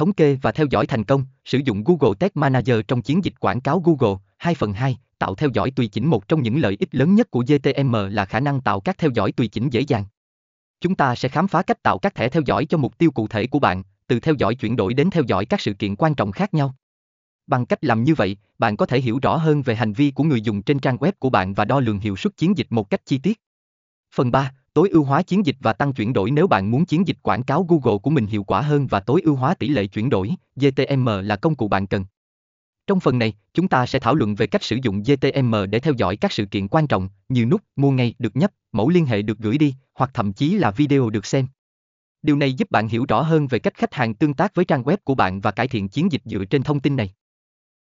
thống kê và theo dõi thành công, sử dụng Google Tag Manager trong chiến dịch quảng cáo Google 2 phần 2, tạo theo dõi tùy chỉnh một trong những lợi ích lớn nhất của GTM là khả năng tạo các theo dõi tùy chỉnh dễ dàng. Chúng ta sẽ khám phá cách tạo các thẻ theo dõi cho mục tiêu cụ thể của bạn, từ theo dõi chuyển đổi đến theo dõi các sự kiện quan trọng khác nhau. Bằng cách làm như vậy, bạn có thể hiểu rõ hơn về hành vi của người dùng trên trang web của bạn và đo lường hiệu suất chiến dịch một cách chi tiết. Phần 3, tối ưu hóa chiến dịch và tăng chuyển đổi nếu bạn muốn chiến dịch quảng cáo Google của mình hiệu quả hơn và tối ưu hóa tỷ lệ chuyển đổi, GTM là công cụ bạn cần. Trong phần này, chúng ta sẽ thảo luận về cách sử dụng GTM để theo dõi các sự kiện quan trọng, như nút mua ngay được nhấp, mẫu liên hệ được gửi đi, hoặc thậm chí là video được xem. Điều này giúp bạn hiểu rõ hơn về cách khách hàng tương tác với trang web của bạn và cải thiện chiến dịch dựa trên thông tin này.